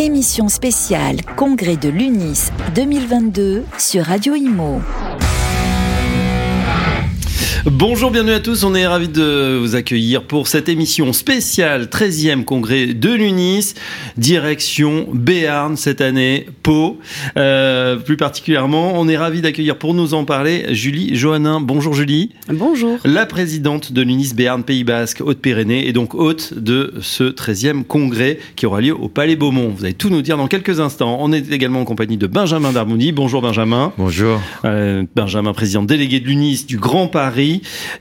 Émission spéciale Congrès de l'UNIS 2022 sur Radio Imo. Bonjour, bienvenue à tous. On est ravis de vous accueillir pour cette émission spéciale 13e congrès de l'UNIS, direction Béarn cette année, Pau. Euh, plus particulièrement, on est ravis d'accueillir pour nous en parler Julie Johannin. Bonjour Julie. Bonjour. La présidente de l'UNIS Béarn Pays Basque, Haute-Pyrénées, et donc hôte de ce 13e congrès qui aura lieu au Palais Beaumont. Vous allez tout nous dire dans quelques instants. On est également en compagnie de Benjamin Darmouni. Bonjour Benjamin. Bonjour. Euh, Benjamin, président délégué de l'UNIS du Grand Paris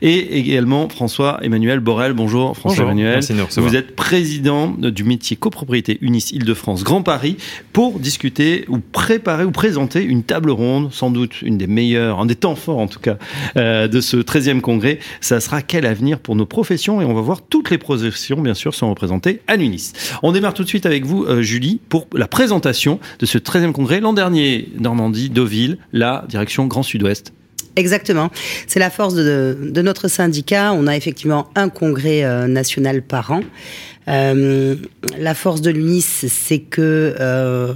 et également François-Emmanuel Borel. Bonjour François-Emmanuel. Vous êtes président du métier copropriété Unis Île-de-France Grand Paris pour discuter ou préparer ou présenter une table ronde, sans doute une des meilleures, un des temps forts en tout cas, euh, de ce 13e congrès. Ça sera quel avenir pour nos professions et on va voir toutes les professions bien sûr sont représentées à l'UNIS. On démarre tout de suite avec vous euh, Julie pour la présentation de ce 13e congrès. L'an dernier, Normandie, Deauville, la direction Grand Sud-Ouest. Exactement. C'est la force de, de, notre syndicat. On a effectivement un congrès euh, national par an. Euh, la force de l'UNIS, c'est que euh,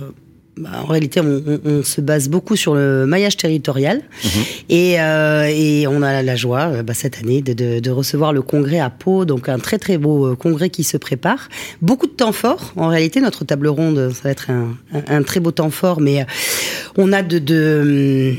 bah, en réalité, on, on, on, se base beaucoup sur le maillage territorial mmh. et, euh, et, on a la joie bah, cette année de, de, de, recevoir le congrès à Pau, donc un très très beau congrès qui se prépare. Beaucoup de temps fort. En réalité, notre table ronde, ça va être un, un, un très beau temps fort, mais on a de, de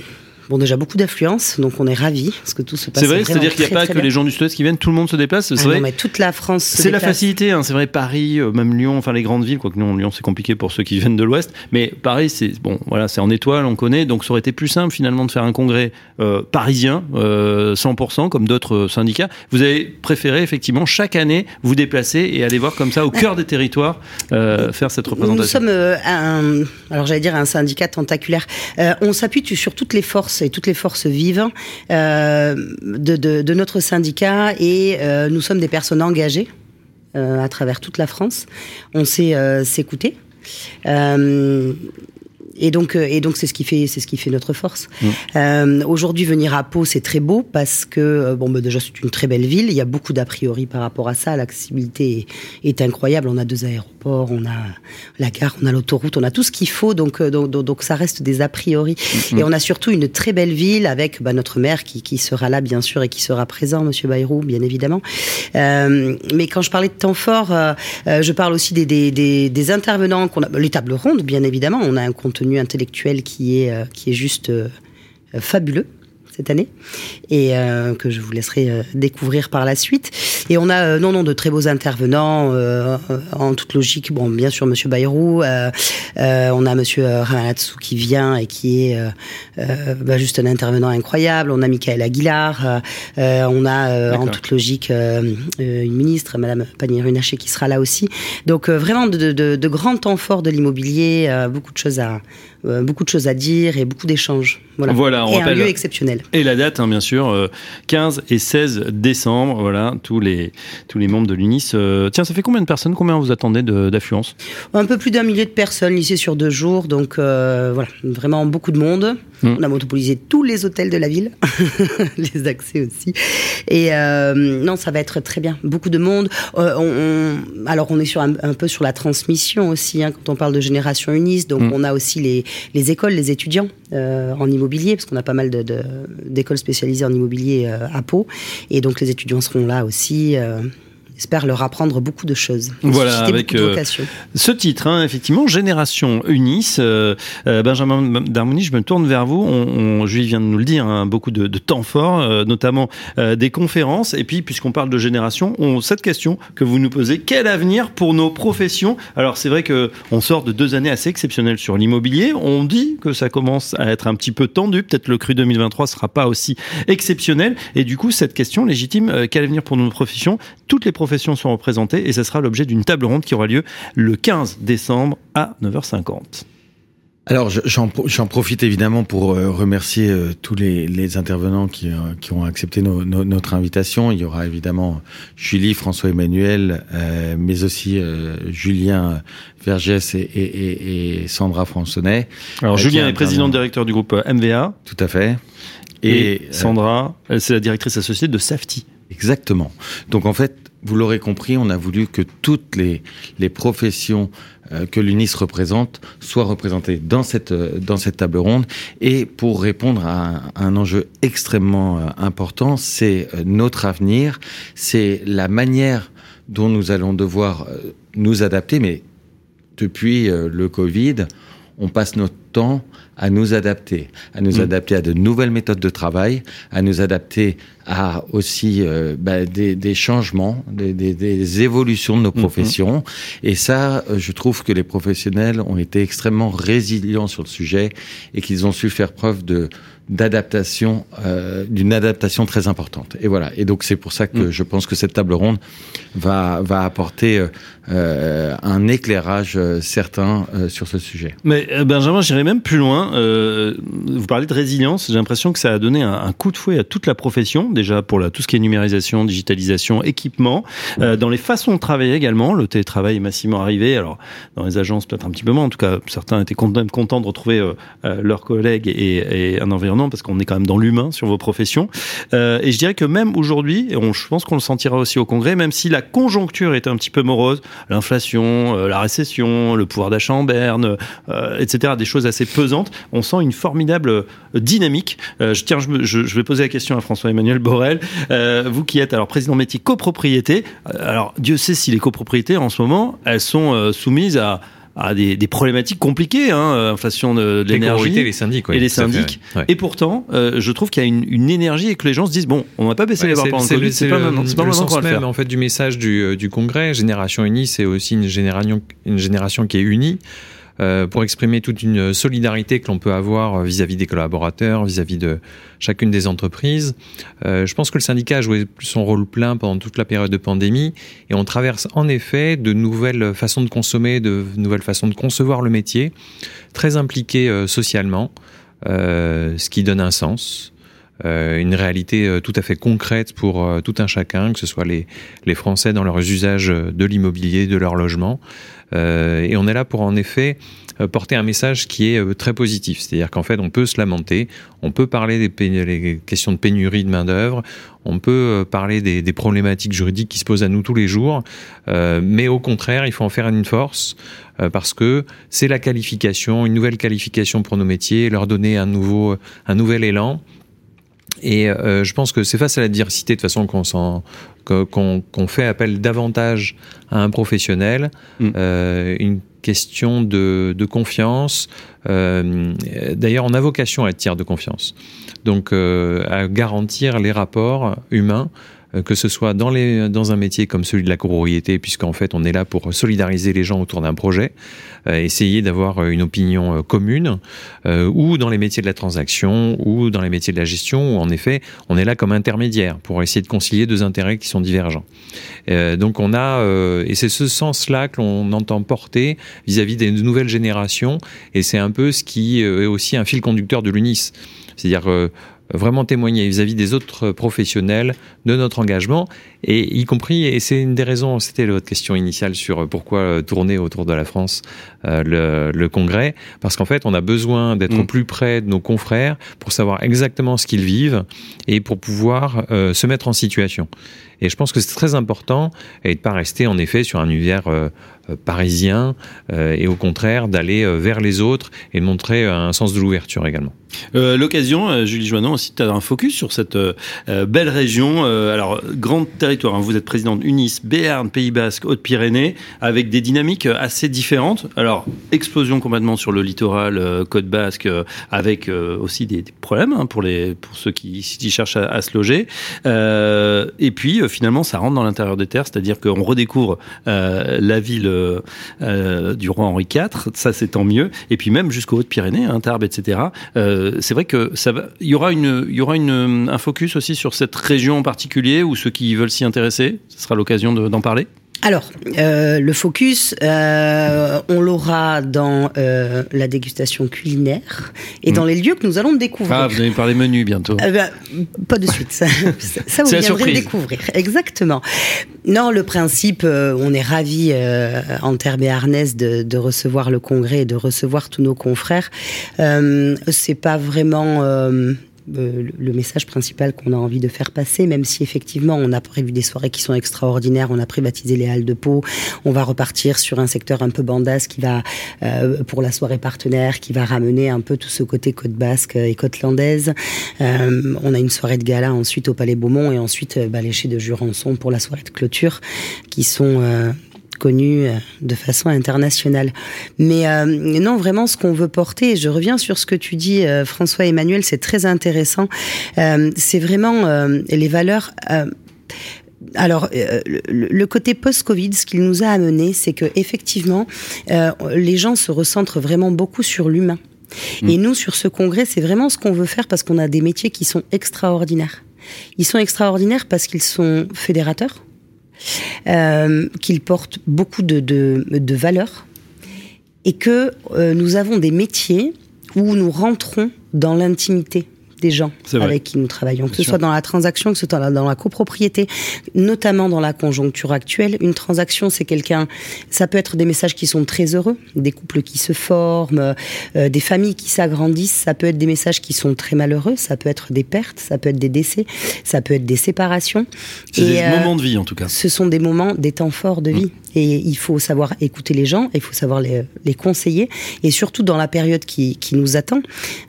Bon, déjà beaucoup d'affluence, donc on est ravis parce que tout se passe. C'est vrai, c'est-à-dire qu'il n'y a pas que les gens du Sud-Ouest qui viennent, tout le monde se déplace. Ah vrai. Non, mais toute la France. C'est la facilité, hein, c'est vrai. Paris, euh, même Lyon, enfin les grandes villes, quoique non, Lyon c'est compliqué pour ceux qui viennent de l'Ouest, mais Paris, c'est bon, voilà, c'est en étoile, on connaît, donc ça aurait été plus simple finalement de faire un congrès euh, parisien, euh, 100% comme d'autres syndicats. Vous avez préféré effectivement chaque année vous déplacer et aller voir comme ça au cœur des territoires euh, faire cette représentation. Nous sommes euh, un, alors j'allais dire un syndicat tentaculaire. Euh, on s'appuie sur toutes les forces et toutes les forces vives euh, de, notre syndicat et euh, nous sommes des personnes engagées euh, à travers toute la France. On sait s'écouter. Et donc, et donc, c'est ce qui fait, c'est ce qui fait notre force. Mmh. Euh, Aujourd'hui, venir à Pau, c'est très beau parce que bon, bah, déjà, c'est une très belle ville. Il y a beaucoup d'a priori par rapport à ça. L'accessibilité est, est, incroyable. On a deux aéroports, on a la gare, on a l'autoroute, on a tout ce qu'il faut. Donc, donc, donc, ça reste des a priori. Mmh. Et on a surtout une très belle ville avec bah, notre maire qui, qui, sera là, bien sûr, et qui sera présent, Monsieur Bayrou, bien évidemment. Euh, mais quand je parlais de temps fort, euh, je parle aussi des, des, des, des intervenants qu'on a, les tables rondes, bien évidemment. On a un contenu intellectuel qui est, euh, qui est juste euh, fabuleux cette année et euh, que je vous laisserai euh, découvrir par la suite. Et on a euh, non non de très beaux intervenants en toute logique. Bon, bien sûr Monsieur Bayrou, on a Monsieur Ramatsu qui vient et qui est bah, juste un intervenant incroyable. On a Michael Aguilar, on a en toute logique une ministre, Madame Pannier-Runacher qui sera là aussi. Donc vraiment de, de, de grands temps forts de l'immobilier, beaucoup de choses à beaucoup de choses à dire et beaucoup d'échanges. Voilà. voilà, on et un lieu exceptionnel. Et la date, hein, bien sûr, 15 et 16 décembre. Voilà, tous les, tous les membres de l'UNIS. Euh, tiens, ça fait combien de personnes Combien vous attendez d'affluence? Un peu plus d'un millier de personnes, lycée sur deux jours. Donc euh, voilà, vraiment beaucoup de monde. Mmh. On a monopolisé tous les hôtels de la ville, les accès aussi. Et euh, non, ça va être très bien. Beaucoup de monde. Euh, on, on, alors, on est sur un, un, peu sur la transmission aussi, hein, quand on parle de génération UNIS. Donc, mmh. on a aussi les, les écoles, les étudiants euh, en immobilier, parce qu'on a pas mal d'écoles de, de, spécialisées en immobilier à Pau. Et donc, les étudiants seront là aussi. Euh, J'espère leur apprendre beaucoup de choses. Voilà, avec euh, ce titre, hein, effectivement, Génération Unis. Euh, Benjamin Darmouni, je me tourne vers vous. On, on, Julie vient de nous le dire, hein, beaucoup de, de, temps fort, euh, notamment euh, des conférences. Et puis, puisqu'on parle de génération, on, cette question que vous nous posez, quel avenir pour nos professions? Alors, c'est vrai que on sort de deux années assez exceptionnelles sur l'immobilier. On dit que ça commence à être un petit peu tendu. Peut-être le cru 2023 sera pas aussi exceptionnel. Et du coup, cette question légitime, euh, quel avenir pour nos professions? Toutes les professions professions sont représentées et ce sera l'objet d'une table ronde qui aura lieu le 15 décembre à 9h50. Alors j'en profite évidemment pour euh, remercier euh, tous les, les, intervenants qui, euh, qui ont accepté no, no, notre invitation. Il y aura évidemment Julie, François Emmanuel, euh, mais aussi euh, Julien Vergès et, et, et Sandra Françonnet. Alors Julien est président directeur du groupe MVA. Tout à fait. Et, et Sandra, c'est la directrice associée de Safety. Exactement. Donc en fait, vous l'aurez compris, on a voulu que toutes les, professions euh, que l'UNIS représente soient représentées dans cette, euh, dans cette table ronde. Et pour répondre à un, enjeu extrêmement euh, important, c'est notre avenir, c'est la manière dont nous allons devoir nous adapter, mais depuis le Covid, on passe notre temps à nous adapter, à nous mm. adapter à de nouvelles méthodes de travail, à nous adapter à aussi euh, bah, des, des, changements, des, des, des, évolutions de nos mm-hmm. professions. Et ça, euh, je trouve que les professionnels ont été extrêmement résilients sur le sujet et qu'ils ont su faire preuve de d'adaptation, euh, d'une adaptation très importante. Et voilà. Et donc c'est pour ça que mm. je pense que cette table ronde va va apporter euh, euh un éclairage certain euh, sur ce sujet. Mais Benjamin, j'irai même plus loin. vous parlez de résilience. J'ai l'impression que ça a donné un, un, coup de fouet à toute la profession, déjà pour la, tout ce qui est numérisation, digitalisation, équipement, dans les façons de travailler également. Le télétravail est massivement arrivé. Alors dans les agences peut-être un petit peu moins. En tout cas, certains étaient contents, contents de retrouver leurs collègues et, et un environnement parce qu'on est quand même dans l'humain sur vos professions. Euh, et je dirais que même aujourd'hui, et on, je pense qu'on le sentira aussi au Congrès, même si la conjoncture est un petit peu morose, l'inflation, euh, la récession, le pouvoir d'achat en berne, euh, etc., des choses assez pesantes, on sent une formidable dynamique. je tiens, je, je, vais poser la question à François-Emmanuel Borel, vous qui êtes alors président métier copropriété. Alors Dieu sait si les copropriétés en ce moment, elles sont soumises à à des, des problématiques compliquées, hein, inflation de, l'énergie les syndics, et les syndics. Et pourtant, euh, je trouve qu'il y a une, une, énergie et que les gens se disent bon, on n'a pas baissé les barres pendant le Covid, c'est pas, le, c'est pas le sens même en fait du message du, euh, du congrès. Génération unie, c'est aussi une génération, une génération qui est unie. Euh, pour exprimer toute une solidarité que l'on peut avoir vis-à-vis des collaborateurs, vis-à-vis de chacune des entreprises. Euh, je pense que le syndicat a joué son rôle plein pendant toute la période de pandémie et on traverse en effet de nouvelles façons de consommer, de nouvelles façons de concevoir le métier, très impliqué euh, socialement, ce qui donne un sens. Euh, une réalité tout à fait concrète pour tout un chacun, que ce soit les, les Français dans leurs usages de l'immobilier, de leur logement, euh, et on est là pour en effet euh, porter un message qui est euh, très positif. C'est-à-dire qu'en fait, on peut se lamenter, on peut parler des questions de pénurie de main-d'œuvre, on peut parler des, des, problématiques juridiques qui se posent à nous tous les jours, euh, mais au contraire, il faut en faire une force parce que c'est la qualification, une nouvelle qualification pour nos métiers, leur donner un nouveau, un nouvel élan. Et euh, je pense que c'est face à la diversité de façon qu'on s'en qu'on fait appel davantage à un professionnel, mm. euh, une question de, de confiance. Euh, D'ailleurs, on a vocation à être tiers de confiance, donc euh, à garantir les rapports humains que ce soit dans, les, dans un métier comme celui de la copropriété, puisqu'en fait on est là pour solidariser les gens autour d'un projet, euh, essayer d'avoir euh, une opinion commune, ou dans les métiers de la transaction, ou dans les métiers de la gestion, où en effet on est là comme intermédiaire pour essayer de concilier deux intérêts qui sont divergents. donc on a, et c'est ce sens-là que l'on entend porter vis-à-vis des nouvelles générations, et c'est un peu ce qui est aussi un fil conducteur de l'UNIS. C'est-à-dire vraiment témoigner vis-à-vis des autres professionnels de notre engagement, et y compris, et c'est une des raisons, c'était votre question initiale sur pourquoi tourner autour de la France euh, le, le, congrès, parce qu'en fait, on a besoin d'être mm. plus près de nos confrères pour savoir exactement ce qu'ils vivent et pour pouvoir euh, se mettre en situation. Et je pense que c'est très important et de pas rester en effet sur un univers euh, euh, parisien euh, et au contraire d'aller vers les autres et de montrer un sens de l'ouverture également. L'occasion, Julie Joannon, aussi tu as un focus sur cette belle région. alors, grand territoire, hein. vous êtes présidente Unis, Béarn, Pays Basque, Haute-Pyrénées, avec des dynamiques assez différentes. Alors, explosion complètement sur le littoral, Côte Basque, avec aussi des, problèmes hein, pour, les, pour ceux qui, qui cherchent à, à, se loger. et puis, finalement, ça rentre dans l'intérieur des terres, c'est-à-dire qu'on redécouvre euh, la ville euh, du roi Henri IV, ça c'est tant mieux. Et puis même jusqu'aux Hautes-Pyrénées, hein, Tarbes, etc. Euh, c'est vrai que y aura une, y aura un focus aussi sur cette région en particulier ou ceux qui veulent s'y intéresser. Ce sera l'occasion d'en parler? Alors, euh, le focus, euh, on l'aura dans euh, la dégustation culinaire et dans hmm. les lieux que nous allons découvrir. Ah, vous allez parler menu bientôt. Euh, bah, pas de suite, ça, ça vous viendrez découvrir. Exactement. Non, le principe, euh, on est ravis euh, en terre béarnaise de, de, recevoir le congrès et de recevoir tous nos confrères. C'est pas vraiment le message principal qu'on a envie de faire passer, même si effectivement on a prévu des soirées qui sont extraordinaires, on a privatisé les halles de peau, on va repartir sur un secteur un peu bandasse qui va, pour la soirée partenaire, qui va ramener un peu tout ce côté côte basque et côte landaise. on a une soirée de gala ensuite au Palais Beaumont et ensuite bah, les de Jurançon pour la soirée de clôture, qui sont connu euh, de façon internationale. Mais euh, non, vraiment, ce qu'on veut porter, je reviens sur ce que tu dis, euh, François Emmanuel, c'est très intéressant. c'est vraiment les valeurs. alors, le, côté post-Covid, ce qu'il nous a amené, c'est que effectivement, les gens se recentrent vraiment beaucoup sur l'humain. Mm. Et nous, sur ce congrès, c'est vraiment ce qu'on veut faire parce qu'on a des métiers qui sont extraordinaires. Ils sont extraordinaires parce qu'ils sont fédérateurs, euh, qu'il porte beaucoup de, de, de valeurs et que euh, nous avons des métiers où nous rentrons dans l'intimité des gens avec qui nous travaillons, que ce soit dans la transaction, que ce soit dans la copropriété, notamment dans la conjoncture actuelle. Une transaction, c'est quelqu'un, ça peut être des messages qui sont très heureux, des couples qui se forment, euh, des familles qui s'agrandissent, ça peut être des messages qui sont très malheureux, ça peut être des pertes, ça peut être des décès, ça peut être des séparations. C'est des euh, moments de vie en tout cas. Ce sont des moments, des temps forts de vie. Et il faut savoir écouter les gens, il faut savoir les, les conseiller, et surtout dans la période qui, qui nous attend,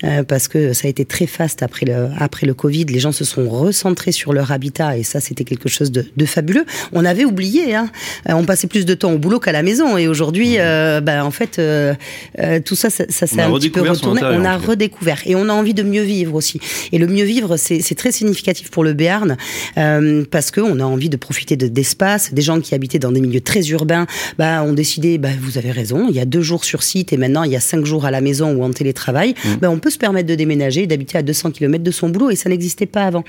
euh, parce que ça a été très faste après le, après le Covid. Les gens se sont recentrés sur leur habitat, et ça, c'était quelque chose de, de, fabuleux. On avait oublié, hein, euh, on passait plus de temps au boulot qu'à la maison, et aujourd'hui, euh, ben, en fait, euh, tout ça, ça, ça s'est un petit peu retourné. On a redécouvert, et on a envie de mieux vivre aussi. Et le mieux vivre, c'est très significatif pour le Béarn, parce qu'on a envie de profiter d'espace, des gens qui habitaient dans des milieux très urbains urbains bah, ont décidé, bah, vous avez raison, il y a deux jours sur site et maintenant il y a cinq jours à la maison ou en télétravail, mmh. bah, on peut se permettre de déménager, d'habiter à 200 km de son boulot et ça n'existait pas avant.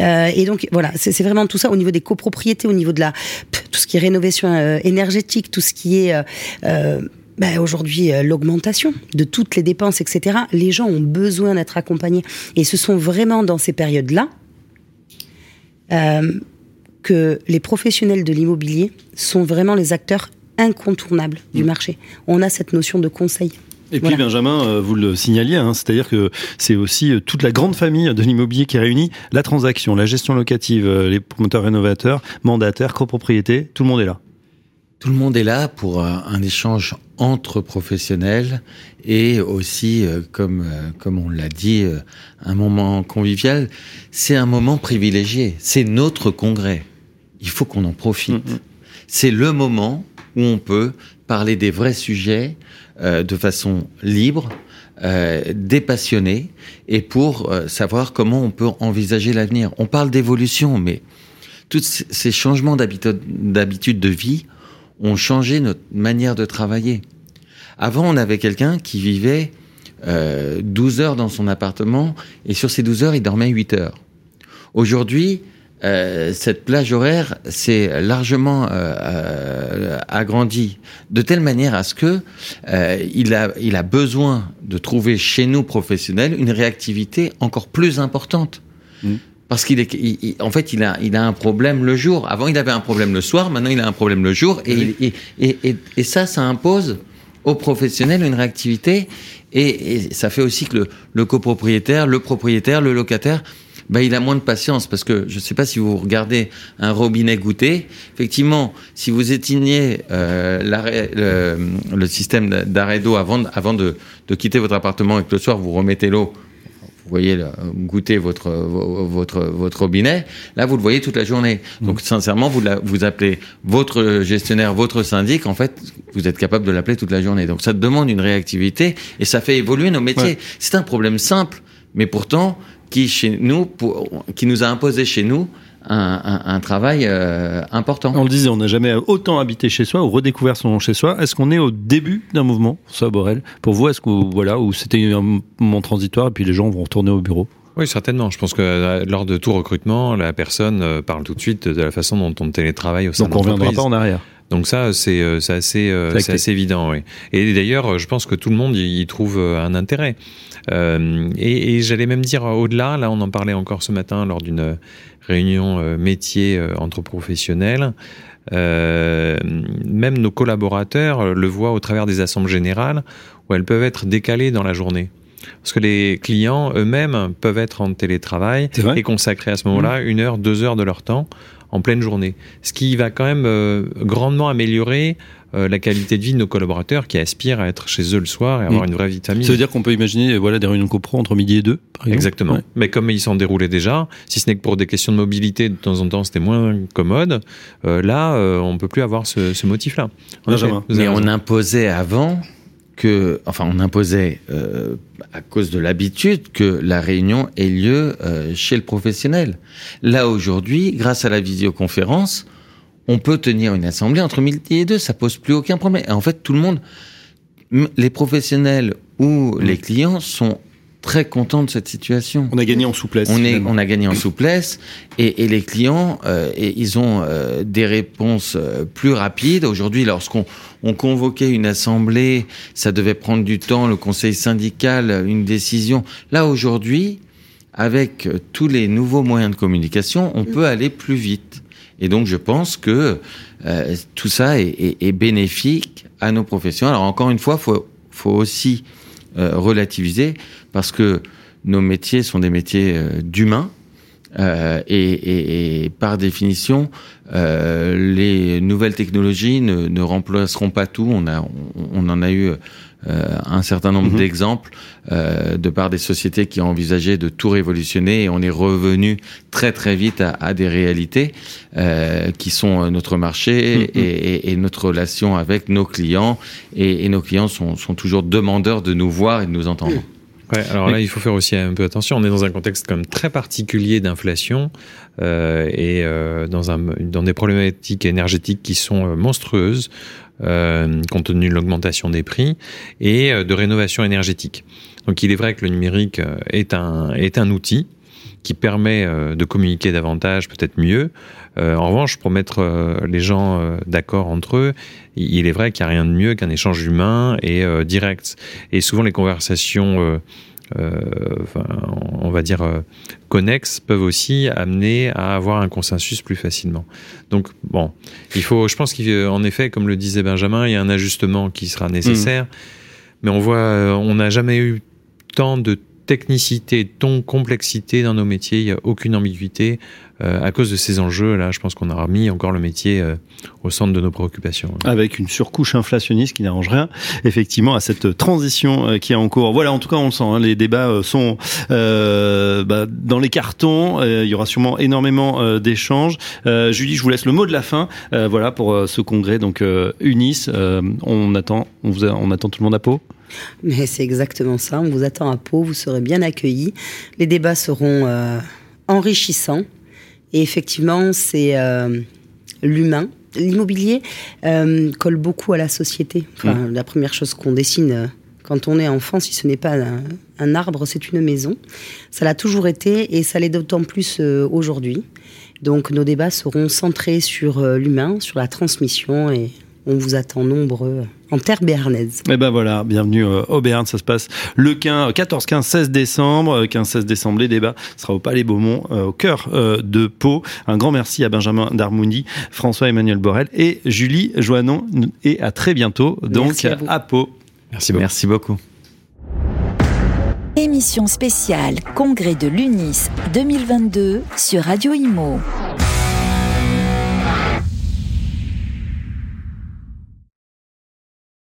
Euh, et donc voilà, c'est vraiment tout ça au niveau des copropriétés, au niveau de la tout ce qui est rénovation euh, énergétique, tout ce qui est euh, bah, aujourd'hui l'augmentation de toutes les dépenses, etc. Les gens ont besoin d'être accompagnés et ce sont vraiment dans ces périodes-là que les professionnels de l'immobilier sont vraiment les acteurs incontournables du mm. marché. On a cette notion de conseil. Et puis Benjamin, euh, vous le signaliez, hein, c'est-à-dire que c'est aussi euh, toute la grande famille de l'immobilier qui réunit la transaction, la gestion locative, euh, les promoteurs rénovateurs, mandataires, copropriétés, tout le monde est là. Tout le monde est là pour un échange entre professionnels et aussi, comme, comme on l'a dit, un moment convivial. C'est un moment privilégié. C'est notre congrès il faut qu'on en profite. Mm, mm. C'est le moment où on peut parler des vrais sujets euh, de façon libre, euh, dépassionnée, et pour euh, savoir comment on peut envisager l'avenir. On parle d'évolution, mais tous ces changements d'habitude de vie ont changé notre manière de travailler. Avant, on avait quelqu'un qui vivait 12 heures dans son appartement, et sur ces 12 heures, il dormait 8 heures. Aujourd'hui, euh, cette plage horaire s'est largement euh, euh, agrandie de telle manière à ce que il a besoin de trouver chez nous professionnels une réactivité encore plus importante. Mm. Parce qu'il est, en fait, il a, il a un problème le jour. Avant, il avait un problème le soir. Maintenant, il a un problème le jour. Et, et, et, et, ça, ça impose aux professionnels une réactivité. Et, ça fait aussi que le, le copropriétaire, le propriétaire, le locataire bah, il a moins de patience parce que je ne sais pas si vous regardez un robinet goûter. Effectivement, si vous éteignez euh, le, le, système d'arrêt d'eau avant, avant de, de, quitter votre appartement et que le soir vous remettez l'eau, vous voyez goûter votre, votre, votre robinet, là vous le voyez toute la journée. Mmh. Donc sincèrement, vous, vous appelez votre gestionnaire, votre syndic, en fait, vous êtes capable de l'appeler toute la journée. Donc ça demande une réactivité et ça fait évoluer nos métiers. C'est un problème simple, mais pourtant, qui, chez nous, pour, qui nous a imposé chez nous un, un, un travail euh, important. On le disait, on n'a jamais autant habité chez soi ou redécouvert son chez soi. Est-ce qu'on est au début d'un mouvement, ça, Borel? Pour vous, est-ce que voilà, ou c'était un moment transitoire et puis les gens vont retourner au bureau? Oui, certainement. Je pense que euh, lors de tout recrutement, la personne euh, parle tout de suite de la façon dont on télétravaille au sein de l'entreprise. Donc on ne reviendra pas en arrière. Donc ça, c'est assez, assez évident. Oui. Et d'ailleurs, je pense que tout le monde y trouve un intérêt. Euh, et, et j'allais même dire au-delà, là on en parlait encore ce matin lors d'une réunion euh, métier euh, entre professionnels. Euh, même nos collaborateurs le voient au travers des assemblées générales où elles peuvent être décalées dans la journée. Parce que les clients eux-mêmes peuvent être en télétravail et consacrer à ce moment-là mmh. une heure, deux heures de leur temps en pleine journée. Ce qui va quand même euh, grandement améliorer euh, la qualité de vie de nos collaborateurs qui aspirent à être chez eux le soir et avoir mm. une vraie vie de famille. Ça veut dire qu'on peut imaginer voilà, des réunions copro entre midi et deux, par exemple? Exactement. Mais comme ils s'en déroulaient déjà, si ce n'est que pour des questions de mobilité, de temps en temps, c'était moins commode, euh, là, on ne peut plus avoir ce, motif-là. Mais on imposait avant que, enfin, on imposait euh, à cause de l'habitude que la réunion ait lieu euh, chez le professionnel. Là aujourd'hui, grâce à la visioconférence, on peut tenir une assemblée entre midi et deux, ça pose plus aucun problème. Et en fait, tout le monde, les professionnels ou les clients sont très content de cette situation. On a gagné en souplesse. On, est, on a gagné en souplesse et, et les clients, euh, et ils ont euh, des réponses euh, plus rapides. Aujourd'hui, lorsqu'on on convoquait une assemblée, ça devait prendre du temps, le conseil syndical, une décision. Là, aujourd'hui, avec tous les nouveaux moyens de communication, on peut aller plus vite. Et donc, je pense que euh, tout ça est, est, est, bénéfique à nos professions. Alors, encore une fois, faut, faut aussi relativiser parce que nos métiers sont des métiers euh, d'humains. Euh, et, par définition, euh, les nouvelles technologies ne, remplaceront pas tout. On, a, on, en a eu euh, un certain nombre mhm. d'exemples euh, de par des sociétés qui ont envisagé de tout révolutionner et on est revenu très très vite à, à des réalités euh, qui sont notre marché mhm. et, et, notre relation avec nos clients. Et, nos clients sont, sont, toujours demandeurs de nous voir et de nous entendre. Ouais, alors là, il faut faire aussi un peu attention. On est dans un contexte comme très particulier d'inflation euh, et euh, dans, un, dans des problématiques énergétiques qui sont euh, monstrueuses, euh, compte tenu de l'augmentation des prix et euh, de rénovation énergétique. Donc, il est vrai que le numérique euh, est un, est un outil qui permet de communiquer davantage, peut-être mieux. en revanche, pour mettre les gens d'accord entre eux, il est vrai qu'il n'y a rien de mieux qu'un échange humain et direct. Et souvent, les conversations euh, enfin, on va dire euh, connexes peuvent aussi amener à avoir un consensus plus facilement. Donc bon, il faut, je pense qu'en effet, comme le disait Benjamin, il y a un ajustement qui sera nécessaire. Mmh. Mais on voit, euh, on n'a jamais eu tant de technicité, ton complexité dans nos métiers, il n'y a aucune ambiguïté. Euh, à cause de ces enjeux, là, je pense qu'on aura mis encore le métier euh, au centre de nos préoccupations. Avec une surcouche inflationniste qui n'arrange rien, effectivement, à cette transition euh, qui est en cours. Voilà, en tout cas, on le sent, hein, les débats sont bah, dans les cartons. il y aura sûrement énormément d'échanges. Julie, je vous laisse le mot de la fin. voilà pour ce congrès, donc Unis. on attend, on, vous on attend tout le monde à Pau? Mais c'est exactement ça. On vous attend à Pau. Vous serez bien accueillis. Les débats seront euh, enrichissants. Et effectivement, c'est euh, l'humain. L'immobilier euh, colle beaucoup à la société. Enfin, mmh. La première chose qu'on dessine quand on est enfant, si ce n'est pas un, un arbre, c'est une maison. Ça l'a toujours été et ça l'est d'autant plus aujourd'hui. Donc nos débats seront centrés sur l'humain, sur la transmission et on vous attend nombreux en terre béarnaise. Et eh ben voilà, bienvenue euh, au Béarn, ça se passe le 15, 14, 15, 16 décembre, 15, euh, 16 décembre, les débats sera au Palais Beaumont, euh, au cœur de Pau. Un grand merci à Benjamin Darmouny, François-Emmanuel Borel et Julie Joannon et à très bientôt, donc à, à, Pau. Merci beaucoup. Merci beaucoup. Émission spéciale Congrès de l'UNIS 2022 sur Radio Imo.